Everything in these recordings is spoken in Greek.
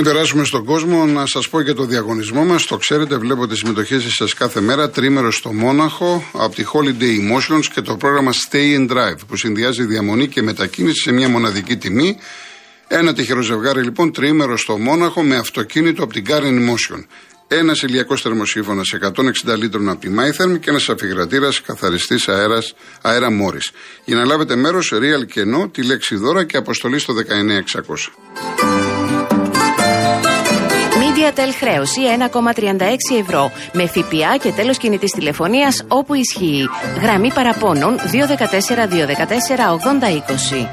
Πριν περάσουμε στον κόσμο, να σας πω και το διαγωνισμό μας. Το ξέρετε, βλέπω τις συμμετοχές σας κάθε μέρα. Τρίμερο στο Μόναχο, από τη Holiday Emotions και το πρόγραμμα Stay and Drive, που συνδυάζει διαμονή και μετακίνηση σε μια μοναδική τιμή. Ένα τυχερό ζευγάρι λοιπόν, τρίμερο στο Μόναχο με αυτοκίνητο από την Karen Emotion. Ένας ηλιακός θερμοσύφωνα 160 λίτρων από τη Mytherm και ένας αφιγρατήρας καθαριστής αέρας Μόρι. Για να λάβετε μέρος, real και no, τη λέξη δώρα και αποστολή στο 19600. Mediatel χρέωση 1,36 ευρώ με ΦΠΑ και τέλος κινητής τηλεφωνίας όπου ισχύει. Γραμμή παραπώνων 214 214 8020.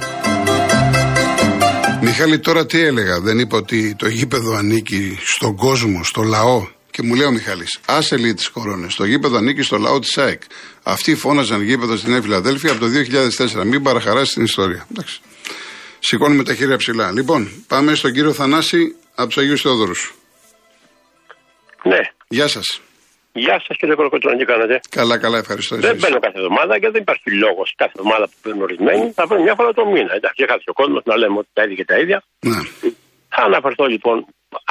Μιχάλη, τώρα τι έλεγα; Δεν είπα ότι το γήπεδο ανήκει στον κόσμο, στο λαό; Και μου λέει ο Μιχάλης, άσε λίγο τις κορώνες. Το γήπεδο ανήκει στο λαό της ΑΕΚ. Αυτοί φώναζαν γήπεδο στην Νέα Φιλαδέλφια από το 2004. Μην παραχαράσει την ιστορία. Εντάξει. Σηκώνουμε τα χέρια ψηλά. Λοιπόν, πάμε στον κύριο Θανάση από τους Αγίους Θεόδωρους. Ναι. Γεια σας. Γεια σας κύριε Κολοκοτρόνη, τι κάνετε. Καλά, καλά, ευχαριστώ. Δεν εσείς. μπαίνω κάθε εβδομάδα και δεν υπάρχει λόγος κάθε εβδομάδα που παίρνω ορισμένοι. Θα παίρνω μια φορά το μήνα. Εντάξει, δεν ο κόσμος να λέμε ότι τα ίδια και τα ίδια. Ναι. Θα αναφερθώ λοιπόν.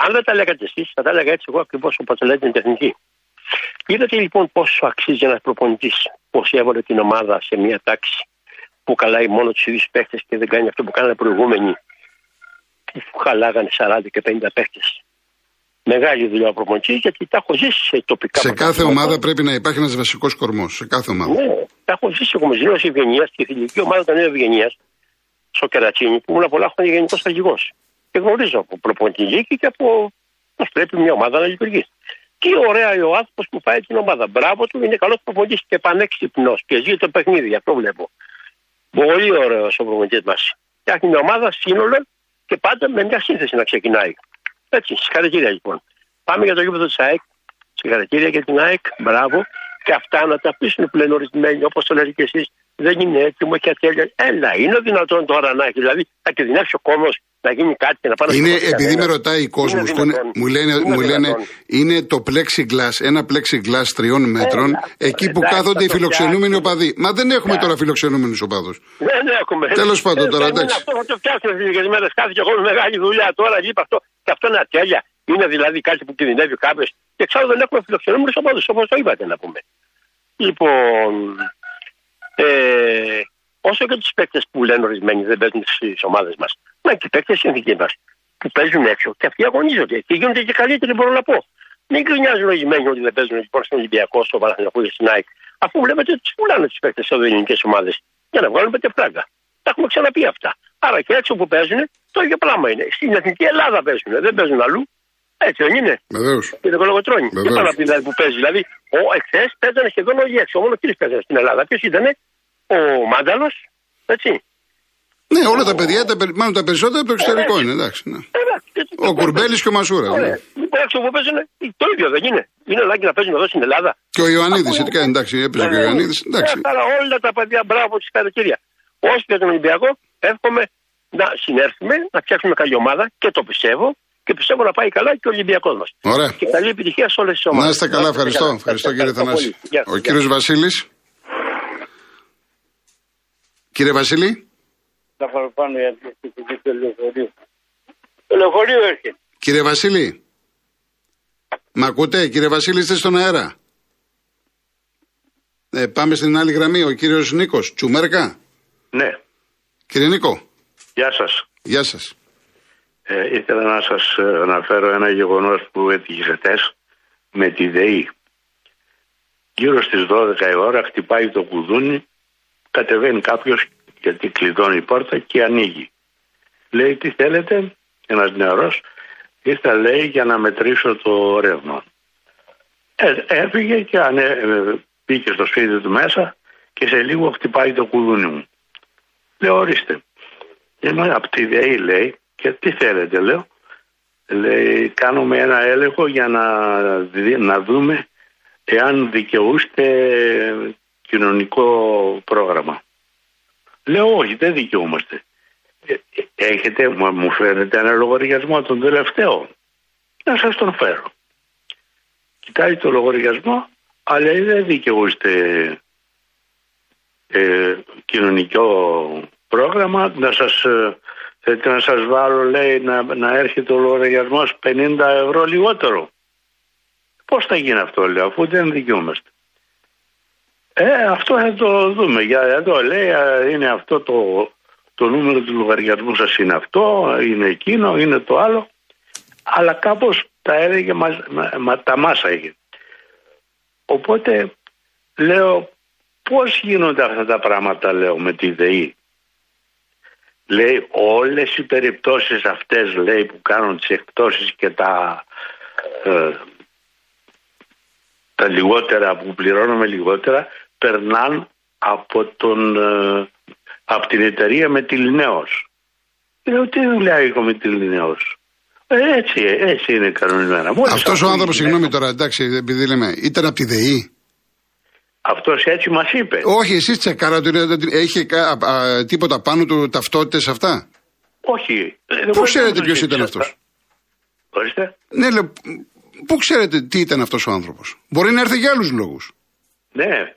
Αν δεν τα λέγατε εσείς, θα τα έλεγα έτσι εγώ ακριβώς όπως λέτε την τεχνική. Είδατε λοιπόν πόσο αξίζει ένας προπονητής, πώς έβαλε την ομάδα σε μια τάξη που καλάει μόνο τους ίδιους παίχτες και δεν κάνει αυτό που κάνανε προηγούμενοι που χαλάγανε 40 και 50 παίχτες μεγάλη δουλειά ο προπονητή γιατί τα έχω ζήσει σε τοπικά Σε κάθε ομάδα πρέπει να υπάρχει ένας βασικός κορμός. Σε κάθε ομάδα. Ναι, τα έχω ζήσει. Έχω ζήσει ω Ευγενίας και η θηλυκή ομάδα ήταν Ευγενίας στο Κερατσίνη που ήμουν πολλά χρόνια γενικός αρχηγό. Και γνωρίζω από προπονητική και από πώ πρέπει μια ομάδα να λειτουργεί. Τι ωραία ο άνθρωπος που πάει την ομάδα. Μπράβο του, είναι καλός προπονητής και πανέξυπνος και ζει το παιχνίδι. Αυτό βλέπω. Πολύ ωραίος ο προπονητής μας. Φτιάχνει μια ομάδα σύνολο και πάντα με μια σύνθεση να ξεκινάει. Έτσι, συγχαρητήρια λοιπόν. Πάμε για το γήπεδο της ΑΕΚ. Συγχαρητήρια για την ΑΕΚ. Μπράβο. Και αυτά να τα αφήσουν πλέον ορισμένοι, όπως το λέτε και εσείς. Δεν είναι έτοιμο και ατέλεια. Έλα, είναι δυνατόν τώρα να έχει. Δηλαδή, θα κινδυνεύσει ο κόσμος να γίνει κάτι και να πάει Είναι, επειδή με ρωτάει ο κόσμος, μου λένε, είναι μου λένε είναι το plexiglass, ένα plexiglass τριών μέτρων, Έλα, εκεί που κάθονται οι φιλοξενούμενοι οπαδοί. Μα δεν έχουμε τώρα φιλοξενούμενους οπαδούς. Δεν έχουμε. Τέλος πάντων τώρα, εντάξει. Αυτό θα το φτιάξουμε λίγε μέρε. Κάθε και εγώ μεγάλη δουλειά τώρα, είπα αυτό. Και αυτό είναι ατέλεια. Είναι δηλαδή κάτι που κινδυνεύει κάποιος. Και εξάλλου δεν έχουμε φιλοξενούμενους οπαδού, όπως το είπατε να πούμε. Λοιπόν, ε, όσο και τους παίκτες που λένε ορισμένοι δεν παίζουν στις ομάδες μας. Μα και οι παίκτες συνθήκε μας που παίζουν έξω και αυτοί αγωνίζονται και γίνονται και καλύτεροι, μπορώ να πω. Μην γκρινιάζουν ορισμένοι ότι δεν παίζουν λοιπόν στον Ολυμπιακό, στο Παναθηναϊκό και στην ΑΕΚ. Αφού βλέπετε ότι τους πουλάνε τους παίκτες σε ελληνικές ομάδες για να βγάλουν πέντε φράγκα. Τα έχουμε ξαναπεί αυτά. Άρα και έξω που παίζουν το ίδιο πράγμα είναι. Στην Εθνική Ελλάδα παίζουν, δεν παίζουν αλλού. Έτσι δεν είναι. Βεβαίω. Και το κολογοτρόνι. Και πάνω από την που παίζει. Δηλαδή, ο εχθέ παίζανε σχεδόν όλοι έξω. Μόνο τρει παίζανε στην Ελλάδα. Ποιο ήταν ο Μάνταλο, έτσι. Ναι, όλα τα παιδιά, τα, μάλλον τα περισσότερα από το εξωτερικό είναι, εντάξει. Ναι. Ο Κουρμπέλη και ο Μασούρα. Ναι. Λοιπόν, έξω που παίζουν το ίδιο δεν είναι. Είναι ανάγκη να παίζουν εδώ στην Ελλάδα. Και ο Ιωαννίδη, ειδικά εντάξει, έπαιζε και ο Ιωαννίδη. Εντάξει. Άρα όλα τα παιδιά, μπράβο τη κατοικία. Όσοι για τον Ολυμπιακό, εύχομαι να συνέρθουμε, να φτιάξουμε καλή ομάδα και το πιστεύω και πιστεύω να πάει καλά και ο Ολυμπιακός μας. Ωραία. Και καλή επιτυχία σε όλες τις ομάδες. Να είστε καλά, ευχαριστώ. Ευχαριστώ κύριε Θανάση. Ο κύριος Βασίλης. Κύριε Βασίλη. Θα παραπάνω γιατί το λεωφορείο. Το λεωφορείο έρχεται. Κύριε Βασίλη. Μ' ακούτε, κύριε Βασίλη, είστε στον αέρα; Ε, πάμε στην άλλη γραμμή. Ο κύριος Νίκος. Τσουμέρκα. Ναι. Κύριε Νίκο. Γεια σας. Γεια σας. Ε, ήθελα να σας αναφέρω ένα γεγονός που έτυχε χτες με τη ΔΕΗ. Γύρω στις 12 η ώρα χτυπάει το κουδούνι, κατεβαίνει κάποιος γιατί κλειδώνει η πόρτα και ανοίγει. Λέει τι θέλετε, ένας νεαρός, ήρθα λέει για να μετρήσω το ρεύμα. Ε, έφυγε και ανε, ε, πήγε στο σπίτι του μέσα και σε λίγο χτυπάει το κουδούνι μου. Λέω ορίστε. Είμαι από τη ΔΕΗ λέει και τι θέλετε λέω. Λέει κάνουμε ένα έλεγχο για να, να δούμε εάν δικαιούστε κοινωνικό πρόγραμμα. Λέω όχι δεν δικαιούμαστε. Ε, έχετε, μου φέρετε ένα λογαριασμό τον τελευταίο. Να σας τον φέρω. Κοιτάει το λογαριασμό αλλά δεν δικαιούστε ε, κοινωνικό πρόγραμμα να σας ε, γιατί να σας βάλω λέει να, να έρχεται ο λογαριασμός 50 ευρώ λιγότερο. Πώς θα γίνει αυτό λέω αφού δεν δικαιούμαστε. Ε, αυτό θα το δούμε. Για εδώ λέει είναι αυτό το, το νούμερο του λογαριασμού σας είναι αυτό, είναι εκείνο, είναι το άλλο. Αλλά κάπως τα έλεγε, μα, μα, τα μάσα είχε. Οπότε λέω πώς γίνονται αυτά τα πράγματα λέω με τη ΔΕΗ; Λέει όλες οι περιπτώσεις αυτές λέει που κάνουν τις εκτόσεις και τα, ε, τα λιγότερα που πληρώνουμε λιγότερα περνάν από, τον, ε, από την εταιρεία με τη Λινέος. Λέω τι δουλειά έχω με τη Λινέος; Ε, έτσι, έτσι είναι κανονισμένα. Αυτός ο άνθρωπος, συγγνώμη τώρα, εντάξει, επειδή λέμε, ήταν από τη ΔΕΗ. Αυτός έτσι μας είπε. Όχι, εσείς τσεκάρατε ότι έχει τίποτα πάνω του ταυτότητες αυτά; Όχι. Ε, πού ξέρετε ποιος ήταν αυτός; Ορίστε. Ναι, λέω, πού ξέρετε τι ήταν αυτός ο άνθρωπος; Μπορεί να έρθει για άλλους λόγους. Ναι.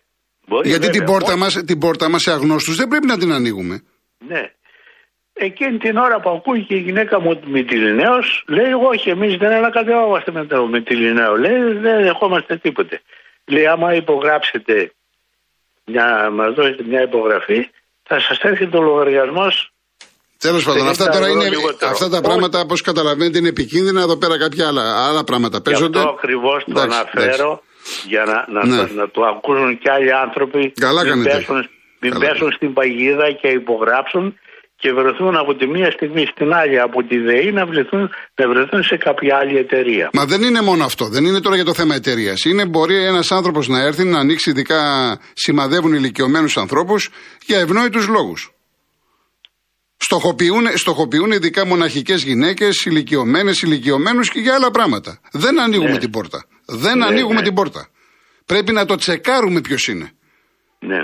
Μπορεί, Γιατί βέβαια, την πόρτα, μας, την πόρτα μας σε αγνώστους δεν πρέπει να την ανοίγουμε. Ναι. Εκείνη την ώρα που ακούει και η γυναίκα μου με τη Λινέος, λέει όχι εμείς δεν ανακατευόμαστε με, το, με τη Λινέο. Λέει δεν δεχόμαστε τίποτε. Λέει άμα υπογράψετε, μια, μας δώσετε μια υπογραφή, θα σας έρχεται ο λογαριασμός Τέλος πάντων, αυτά τώρα είναι. Αυτά τα πράγματα, όπως καταλαβαίνετε, είναι επικίνδυνα. Εδώ πέρα κάποια άλλα, άλλα πράγματα παίζονται. Γι' αυτό ακριβώς το αναφέρω για να, να, ναι. να, να, το ακούσουν και άλλοι άνθρωποι. Καλά μην κάνετε. πέσουν, μην πέσουν στην παγίδα και υπογράψουν και βρεθούν από τη μία στιγμή στην άλλη από τη ΔΕΗ να βρεθούν, να βρεθούν σε κάποια άλλη εταιρεία. Μα δεν είναι μόνο αυτό. Δεν είναι τώρα για το θέμα εταιρείας. Είναι μπορεί ένας άνθρωπος να έρθει να ανοίξει, ειδικά σημαδεύουν ηλικιωμένους ανθρώπους για ευνόητους λόγους. Στοχοποιούν, στοχοποιούν ειδικά μοναχικές γυναίκες, ηλικιωμένες, ηλικιωμένους και για άλλα πράγματα. Δεν ανοίγουμε Ναι. την πόρτα. Δεν Ναι, ανοίγουμε ναι. την πόρτα. Πρέπει να το τσεκάρουμε ποιος είναι. Ναι,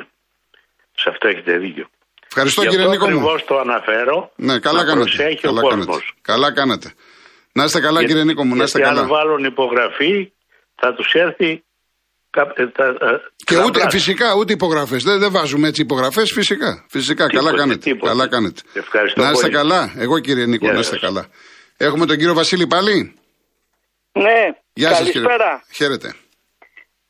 σε αυτό έχετε δίκιο. Ευχαριστώ Γι' κύριε αυτό Νίκο μου. ακριβώς το αναφέρω. Ναι, καλά να κάνατε. προσέχει Καλά ο κάνατε. κόσμος. Καλά κάνατε. Να είστε καλά Για- κύριε Νίκο μου, να είστε γιατί καλά. αν βάλουν υπογραφή θα τους έρθει κα- ε, τα, ε, Και ούτε, γραπτά. φυσικά ούτε υπογραφές. Δεν, δεν βάζουμε έτσι υπογραφές, φυσικά. Φυσικά, καλά Τίποτε, κάνετε. τίποτε. Καλά κάνετε. Ευχαριστώ να είστε πολύ. καλά. Εγώ κύριε Νίκο, Γεια να είστε σας. καλά. Έχουμε τον κύριο Βασίλη πάλι; Ναι, Γεια σας κύριε. καλησπέρα. Χαίρετε.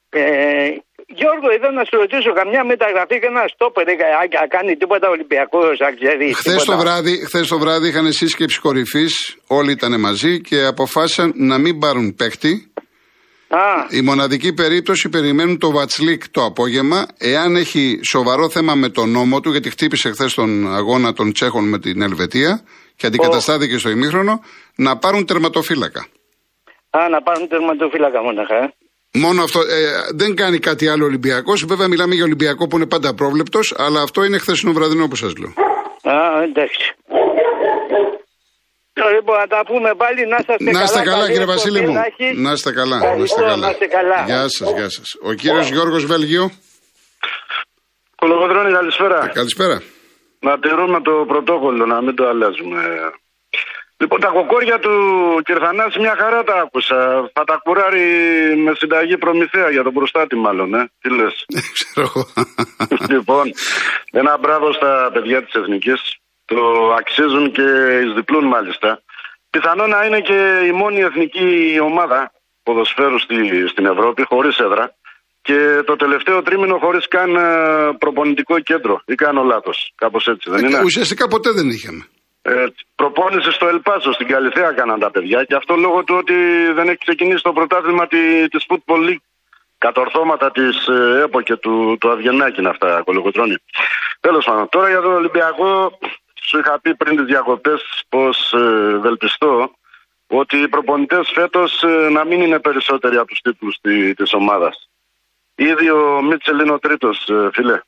Ε, Γιώργο, ήθελα να σου ρωτήσω καμιά μεταγραφή και ένα στόπερ ε, να κάνει τίποτα Ολυμπιακός, αν ξέρεις. Χθες τίποτα. το, βράδυ, χθες το βράδυ είχαν σύσκεψη κορυφής, όλοι ήταν μαζί και αποφάσισαν να μην πάρουν παίκτη. Α, Η μοναδική περίπτωση περιμένουν το Βατσλίκ το απόγευμα. Εάν έχει σοβαρό θέμα με τον νόμο του, γιατί χτύπησε χθες τον αγώνα των Τσέχων με την Ελβετία και αντικαταστάθηκε στο ημίχρονο, να πάρουν τερματοφύλακα. α, να πάρουν τερματοφύλακα μόναχα. Ε. Μόνο αυτό. Ε, δεν κάνει κάτι άλλο Ολυμπιακός. Βέβαια, μιλάμε για Ολυμπιακό που είναι πάντα πρόβλεπτος, αλλά αυτό είναι χθεσινό βραδινό, όπως σας λέω. Α, εντάξει. Λοιπόν, να τα πούμε πάλι, να είστε καλά. Να είστε καλά, καλή κύριε εκπομπή Βασίλη μου. να έχει. Να είστε καλά. Να είστε Ευχαριστώ, καλά. να είστε καλά. Γεια σας, γεια σας. Ο κύριος Γιώργος Βέλγιο. Κολοκοτρώνη, καλησπέρα. Καλησπέρα. Να τηρούμε το πρωτόκολλο, να μην το αλλάζουμε. Λοιπόν, τα κοκόρια του Κυρθανάση μια χαρά τα άκουσα. Θα τα κουράρει με συνταγή προμηθεία για τον προστάτη, μάλλον, ε. Τι λες. Ξέρω εγώ. λοιπόν, ένα μπράβο στα παιδιά της Εθνικής. Το αξίζουν και εισδιπλούν μάλιστα. Πιθανό να είναι και η μόνη εθνική ομάδα ποδοσφαίρου στη, στην Ευρώπη, χωρίς έδρα. Και το τελευταίο τρίμηνο χωρίς καν ε, προπονητικό κέντρο. Ή κάνω λάθος. Κάπως έτσι δεν είναι; Ε, Ουσιαστικά ποτέ δεν είχαμε. Ε, προπόνηση στο Ελπάσο, στην Καλυθέα κάναν τα παιδιά και αυτό λόγω του ότι δεν έχει ξεκινήσει το πρωτάθλημα τη της Football League. Κατορθώματα της ε, ΕΠΟ και του, του Αβγενάκη είναι αυτά, κολοκοτρώνει. Τέλος πάντων, τώρα για τον Ολυμπιακό, σου είχα πει πριν τις διακοπές πως ε, ευελπιστώ ότι οι προπονητές φέτος να μην είναι περισσότεροι από τους τίτλους τη ομάδας. Ήδη ο Μίτσελ είναι ο τρίτος, φίλε.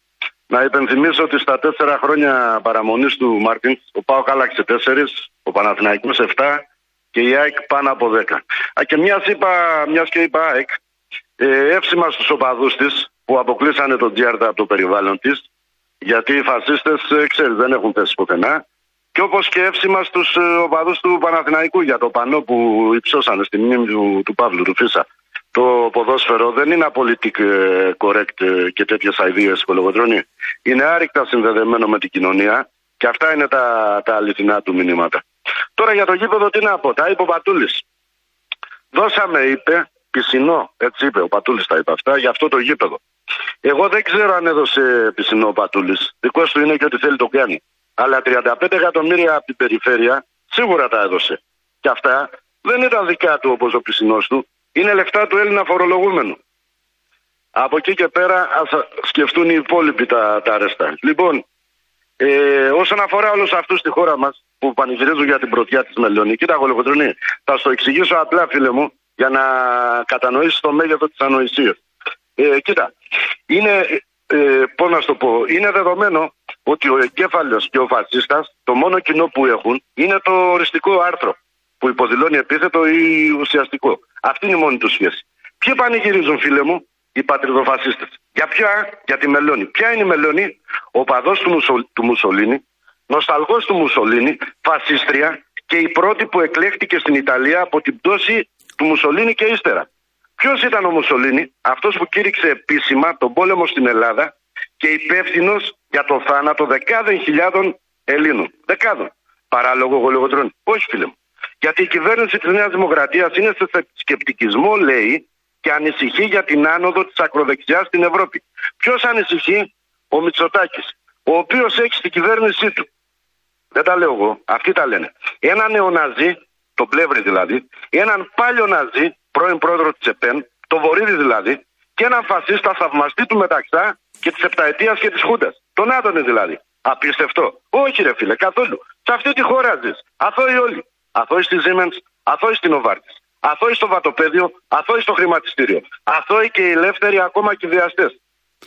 Να υπενθυμίσω ότι στα τέσσερα χρόνια παραμονής του Μάρτιν, ο Πάο άλλαξε τέσσερις, ο Παναθηναϊκός 7 και η ΑΕΚ πάνω από 10. Α, και μιας, είπα, μιας και είπα ΑΕΚ, ε, εύσημα στους οπαδούς της που αποκλείσανε τον Τζιάρτα από το περιβάλλον της, γιατί οι φασίστες, ε, ξέρεις, δεν έχουν πέσει πουθενά. Και όπως και εύσημα στους ε, οπαδούς του Παναθηναϊκού για το πανό που υψώσανε στη μνήμη του, του Παύλου, του Φίσα. Το ποδόσφαιρο δεν είναι απολύτικ correct ε, και τέτοιες ιδέε κολογοτρόνη. Είναι άρρηκτα συνδεδεμένο με την κοινωνία Και αυτά είναι τα, τα αληθινά του μηνύματα. Τώρα για το γήπεδο τι να πω, τα είπε ο Πατούλης. Δώσαμε, είπε, πισινό, έτσι είπε ο Πατούλης τα είπε αυτά, για αυτό το γήπεδο. Εγώ δεν ξέρω αν έδωσε πισινό ο Πατούλης. Δικό του είναι και ό,τι θέλει το κάνει. Αλλά 35 εκατομμύρια από την περιφέρεια σίγουρα τα έδωσε. Και αυτά δεν ήταν δικά του όπως ο πισινός του. Είναι λεφτά του Έλληνα φορολογούμενου. Από εκεί και πέρα ας σκεφτούν οι υπόλοιποι τα, τα αρέστα. Λοιπόν, ε, όσον αφορά όλους αυτούς στη χώρα μας που πανηγυρίζουν για την πρωτιά της Μελώνη, κοίτα Γολοκοτρονή, θα στο εξηγήσω απλά, φίλε μου, για να κατανοήσεις το μέγεθος της ανοησίας. Ε, κοίτα, είναι, ε, πώ να σου το πω, είναι δεδομένο ότι ο εγκέφαλος και ο φασίστας το μόνο κοινό που έχουν είναι το οριστικό άρθρο που υποδηλώνει επίθετο ή ουσιαστικό. Αυτή είναι η μόνη του σχέση. Ποιοι πανηγυρίζουν, φίλε μου, οι πατριδοφασίστες; Για ποια, για τη Μελώνη. Ποια είναι η Μελώνη, ο παδός του, Μουσο, του Μουσολίνη, νοσταλγός του Μουσολίνη, φασίστρια και η πρώτη που εκλέχτηκε στην Ιταλία από την πτώση του Μουσολίνη και ύστερα. Ποιος ήταν ο Μουσολίνη, αυτός που κήρυξε επίσημα τον πόλεμο στην Ελλάδα και υπεύθυνο για το θάνατο δεκάδων χιλιάδων Ελλήνων. Δεκάδων. Παράλογο γολογοτρόνη. Όχι, φίλε μου. Γιατί η κυβέρνηση της Νέας Δημοκρατίας είναι σε σκεπτικισμό, λέει, και ανησυχεί για την άνοδο της ακροδεξιάς στην Ευρώπη. Ποιος ανησυχεί, ο Μητσοτάκης, ο οποίος έχει στην κυβέρνησή του. Δεν τα λέω εγώ, αυτοί τα λένε. Ένα νεοναζί, τον Πλεύρη δηλαδή, έναν πάλιο ναζί, πρώην πρόεδρος της ΕΠΕΝ, το Βορύδη δηλαδή, και έναν φασίστα θαυμαστή του μεταξά και της Επταετίας και της Χούντας. Τον Άδωνη δηλαδή. Απίστευτο. Όχι, ρε φίλε, καθόλου. Σε αυτή τη χώρα ζεις. Αθώοι όλοι. Αθώοι στη Siemens, αθώοι στην Οβάρτη. Αθώοι στο βατοπέδιο, αθώοι στο χρηματιστήριο. Αθώοι και οι ελεύθεροι ακόμα και βιαστές.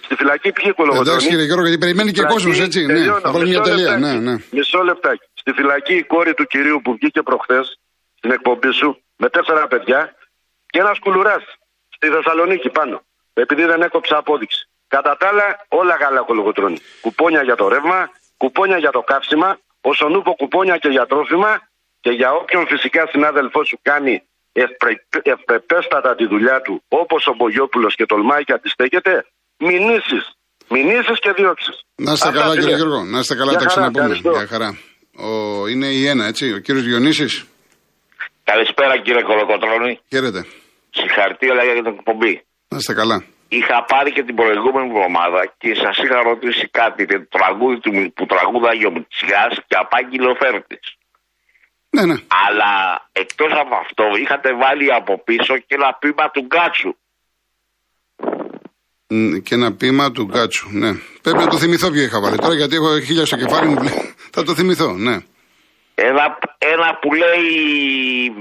Στη φυλακή ποιοι κολογοτρόνοι. Εντάξει κύριε Γιώργο, γιατί περιμένει και κόσμος, έτσι. Ναι, θα βάλει μια τελεία. Ναι, ναι. Μισό λεπτάκι. Στη φυλακή η κόρη του κυρίου που βγήκε προχθές στην εκπομπή σου με τέσσερα παιδιά και ένας κουλουράς στη Θεσσαλονίκη πάνω. Επειδή δεν έκοψα απόδειξη. Κατά τα άλλα, όλα γάλα κολογοτρώνει. Κουπόνια για το ρεύμα, κουπόνια για το καύσιμα, όσον ούπο κουπόνια και για τρόφιμα και για όποιον φυσικά συνάδελφός σου κάνει ευπρεπέστατα τη δουλειά του όπως ο Μπογιόπουλος και τολμάει και αντιστέκεται, μηνύσεις. Μηνύσεις και διώξεις. Να είστε καλά, κύριε Γιώργο. Να είστε καλά, τα ξαναπούμε. Γεια χαρά. Ο, είναι η ένα, έτσι. Ο κύριος Διονύσης. Καλησπέρα, κύριε Κολοκοτρόνη. Χαίρετε. Συγχαρητήρια για την εκπομπή. Να είστε καλά. Είχα πάρει και την προηγούμενη εβδομάδα και σας είχα ρωτήσει κάτι. Το τραγούδι του, που τραγούδαγε ο Μητσιάς και απάγγειλε ο Φέρτης. Ναι, ναι. Αλλά εκτός από αυτό είχατε βάλει από πίσω και ένα πείμα του Γκάτσου. Και ένα πείμα του Γκάτσου, ναι. Πρέπει να το θυμηθώ ποιο είχα βάλει τώρα γιατί έχω χίλια στο κεφάλι μου. Θα το θυμηθώ, ναι. Ένα, ένα που λέει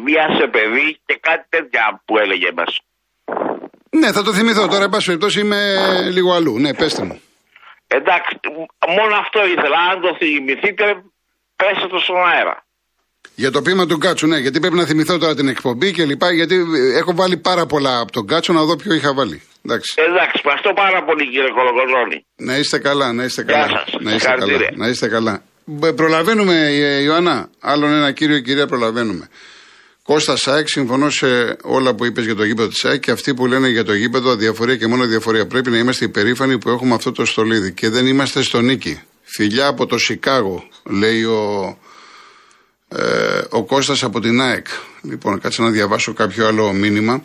μία σε παιδί και κάτι τέτοια που έλεγε μέσα. Ναι, θα το θυμηθώ τώρα. Εν πάση περιπτώσει είμαι λίγο αλλού. Ναι, πέστε μου. Εντάξει, μόνο αυτό ήθελα. Αν το θυμηθείτε, πέστε το στον αέρα. Για το ποίημα του Γκάτσου, ναι, γιατί πρέπει να θυμηθώ τώρα την εκπομπή και λοιπά. Γιατί έχω βάλει πάρα πολλά από τον Γκάτσο να δω ποιο είχα βάλει. Εντάξει. Εντάξει, ευχαριστώ πάρα πολύ κύριε Κολοκοτρώνη. Να είστε καλά, να είστε καλά. Γεια σας. Να είστε καλά. Να είστε καλά. Προλαβαίνουμε, ε, Ιωάννα. Άλλον ένα κύριο, κυρία, προλαβαίνουμε. Κώστας ΑΕΚ, συμφωνώ σε όλα που είπες για το γήπεδο της ΑΕΚ και αυτοί που λένε για το γήπεδο αδιαφορία και μόνο αδιαφορία. Πρέπει να είμαστε υπερήφανοι που έχουμε αυτό το στολίδι και δεν είμαστε στο νοίκι. Φιλιά από το Σικάγο, λέει ο, ε, ο Κώστας από την ΑΕΚ. Λοιπόν, κάτσε να διαβάσω κάποιο άλλο μήνυμα.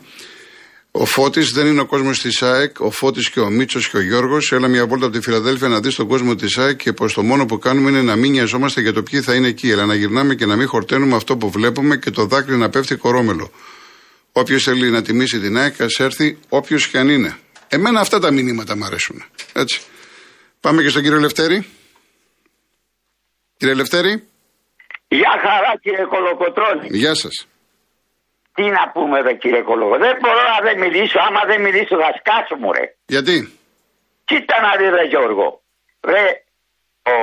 Ο Φώτης δεν είναι ο κόσμος της ΑΕΚ. Ο Φώτης και ο Μίτσος και ο Γιώργος. Έλα μια βόλτα από τη Φιλαδέλφια να δεις τον κόσμο της ΑΕΚ και πως το μόνο που κάνουμε είναι να μην νοιαζόμαστε για το ποιοι θα είναι εκεί. Αλλά να γυρνάμε και να μην χορταίνουμε αυτό που βλέπουμε και το δάκρυ να πέφτει κορόμελο. Όποιος θέλει να τιμήσει την ΑΕΚ, ας έρθει όποιος και αν είναι. Εμένα αυτά τα μηνύματα μου αρέσουν. Έτσι. Πάμε και στον κύριο Λευτέρη. Κύριε Λευτέρη. Γεια χαρά κύριε Κολοκοτρώνη. Γεια σας. Τι να πούμε ρε κύριε Κολοκοτρώνη. Δεν μπορώ να δεν μιλήσω. Άμα δεν μιλήσω θα σκάσω μου ρε. Γιατί; Κοίτα να δει ρε Γιώργο. Ρε ο,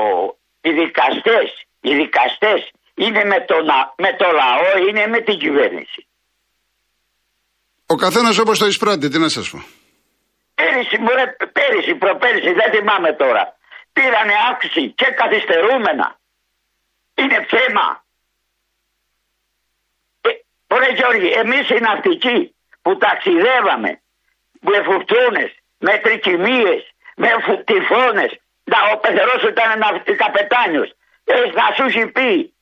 οι δικαστές, οι δικαστές είναι με το, με το λαό, είναι με την κυβέρνηση. Ο καθένας όπως το εισπράττει, τι να σας πω. Πέρυσι, μωρέ, πέρυσι, προπέρυσι, δεν θυμάμαι τώρα. Πήρανε αύξηση και καθυστερούμενα. Είναι ψέμα. Ε, ωραία Γιώργη, εμείς οι ναυτικοί που ταξιδεύαμε με φουρτούνες, με τρικυμίες, με τυφώνες, να, ο πεθερός ήταν καπετάνιος. Ε, θα σου έχει πει.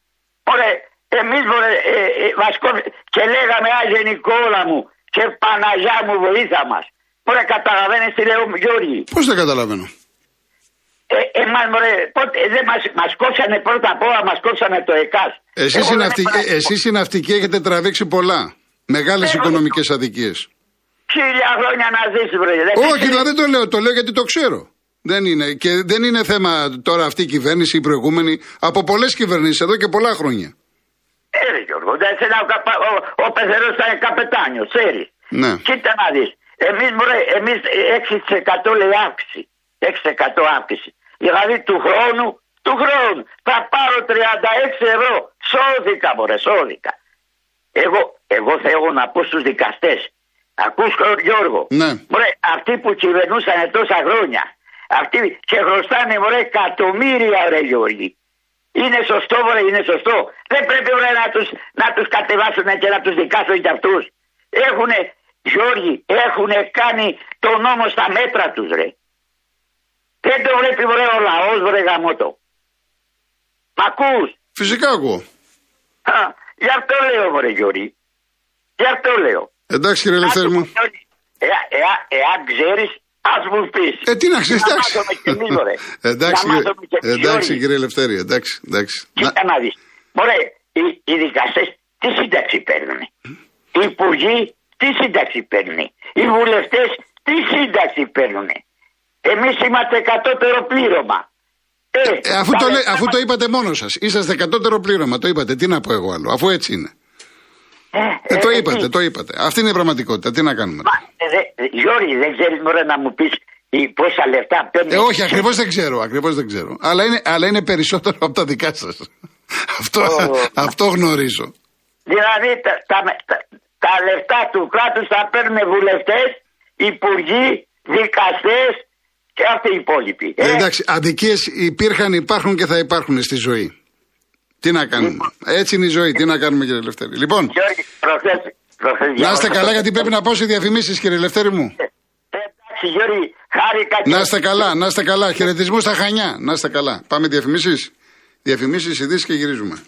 Ωραία, εμείς μωρέ, ε, ε, μας κόβει- και λέγαμε α γενικόλα μου και Παναγιά μου βοήθα μας. Ωραία, καταλαβαίνεις τι λέω Γιώργη. Πώς δεν καταλαβαίνω; Ε, εμάς μωρέ, πότε, δεν μας, μας κόψανε πρώτα απ' όλα, μας κόψανε το ΕΚΑΣ. Εσείς Εγώ οι, δεν ναυτικοί, ήμουν- εσείς οι ναυτικοί έχετε τραβήξει πολλά. Μεγάλες Ε, οικονομικές αδικίες. Χίλια χρόνια να ζήσει, βρε. Δεν Όχι, ξέρεις- δηλαδή δεν το λέω. Το λέω γιατί το ξέρω. Δεν είναι. Και δεν είναι θέμα τώρα αυτή η κυβέρνηση, η προηγούμενη. Από πολλές κυβερνήσεις εδώ και πολλά χρόνια. Ε, ρε Γιώργο, δεν σε να- ο, ο, ο πεθερός ήταν καπετάνιος, ξέρεις. Ναι. Κοίτα να δεις. Εμείς, μωρέ, εμείς 6% λέει αύξηση. 6% αύξηση. Δηλαδή του χρόνου, του χρόνου θα πάρω 36 ευρώ. Σώθηκα, μωρέ, σώθηκα. Εγώ, εγώ θέλω να πω στους δικαστές. Ακούς Γιώργο. Ναι. Μωρέ, αυτοί που κυβερνούσαν τόσα χρόνια. Αυτοί και χρωστάνε μωρέ εκατομμύρια ρε Γιώργη. Είναι σωστό μωρέ, είναι σωστό. Δεν πρέπει μωρέ να τους, να τους κατεβάσουν και να τους δικάσουν κι αυτούς. Έχουνε, Γιώργη, έχουνε κάνει το νόμο στα μέτρα τους ρε. Δεν το βλέπει μωρέ ο λαός βρε γαμότο. Μ' ακούς; Φυσικά εγώ. Α, γι' αυτό λέω μωρέ Γιώργη. Γι' αυτό λέω. Εντάξει κύριε Ελευθέρη μου. Εάν ε, εάν ξέρεις, ας μου πεις. Ε, τι να ξέρεις, Να εντάξει. μάθουμε κι εμείς, μωρέ. εντάξει, Να μάθουμε κι εμείς, εντάξει Γιώργη. κύριε Ελευθέρη, εντάξει. εντάξει. Να- Κοίτα να δεις. Μωρέ, οι, οι δικαστές τι σύνταξη παίρνουν. Οι υπουργοί τι σύνταξη παίρνουν. Οι βουλευτές τι σύνταξη παίρνουν. Εμείς είμαστε κατώτερο πλήρωμα. Ε, Ε, αφού, τα το, λέ- λεφτά αφού μας- το είπατε μόνος σας, είσαστε κατώτερο πλήρωμα. Το είπατε. Τι να πω εγώ άλλο, αφού έτσι είναι. Ε, το ε, είπατε, τι. το είπατε. Αυτή είναι η πραγματικότητα. Τι να κάνουμε. Μα, ε, δε- Γιώργη, δεν ξέρεις μωρέ να μου πεις ή πόσα λεφτά παίρνεις. Ε, όχι, ακριβώς δεν ξέρω. Ακριβώς δεν ξέρω. Αλλά είναι, αλλά είναι περισσότερο από τα δικά σας. αυτό, Ω. αυτό γνωρίζω. Δηλαδή τα, τα, τα, τα λεφτά του κράτους θα παίρνουν βουλευτές, υπουργοί, δικαστές και αυτοί οι υπόλοιποι. Ε, εντάξει, αδικίες υπήρχαν, υπάρχουν και θα υπάρχουν στη ζωή. Τι να κάνουμε; Έτσι είναι η ζωή. Τι να κάνουμε, κύριε Ελευθέρη. Λοιπόν, Γιώργη, προχθές, προχθές να είστε διάβασα καλά, το- γιατί πρέπει να πάω σε διαφημίσεις, κύριε Ελευθέρη μου. Ε, Εντάξει Γιώργη, χάρηκα και... Να είστε καλά, να είστε καλά. Χαιρετισμού στα Χανιά. Να είστε καλά. Πάμε διαφημίσεις. Διαφημίσεις, ειδήσεις και γυρίζουμε.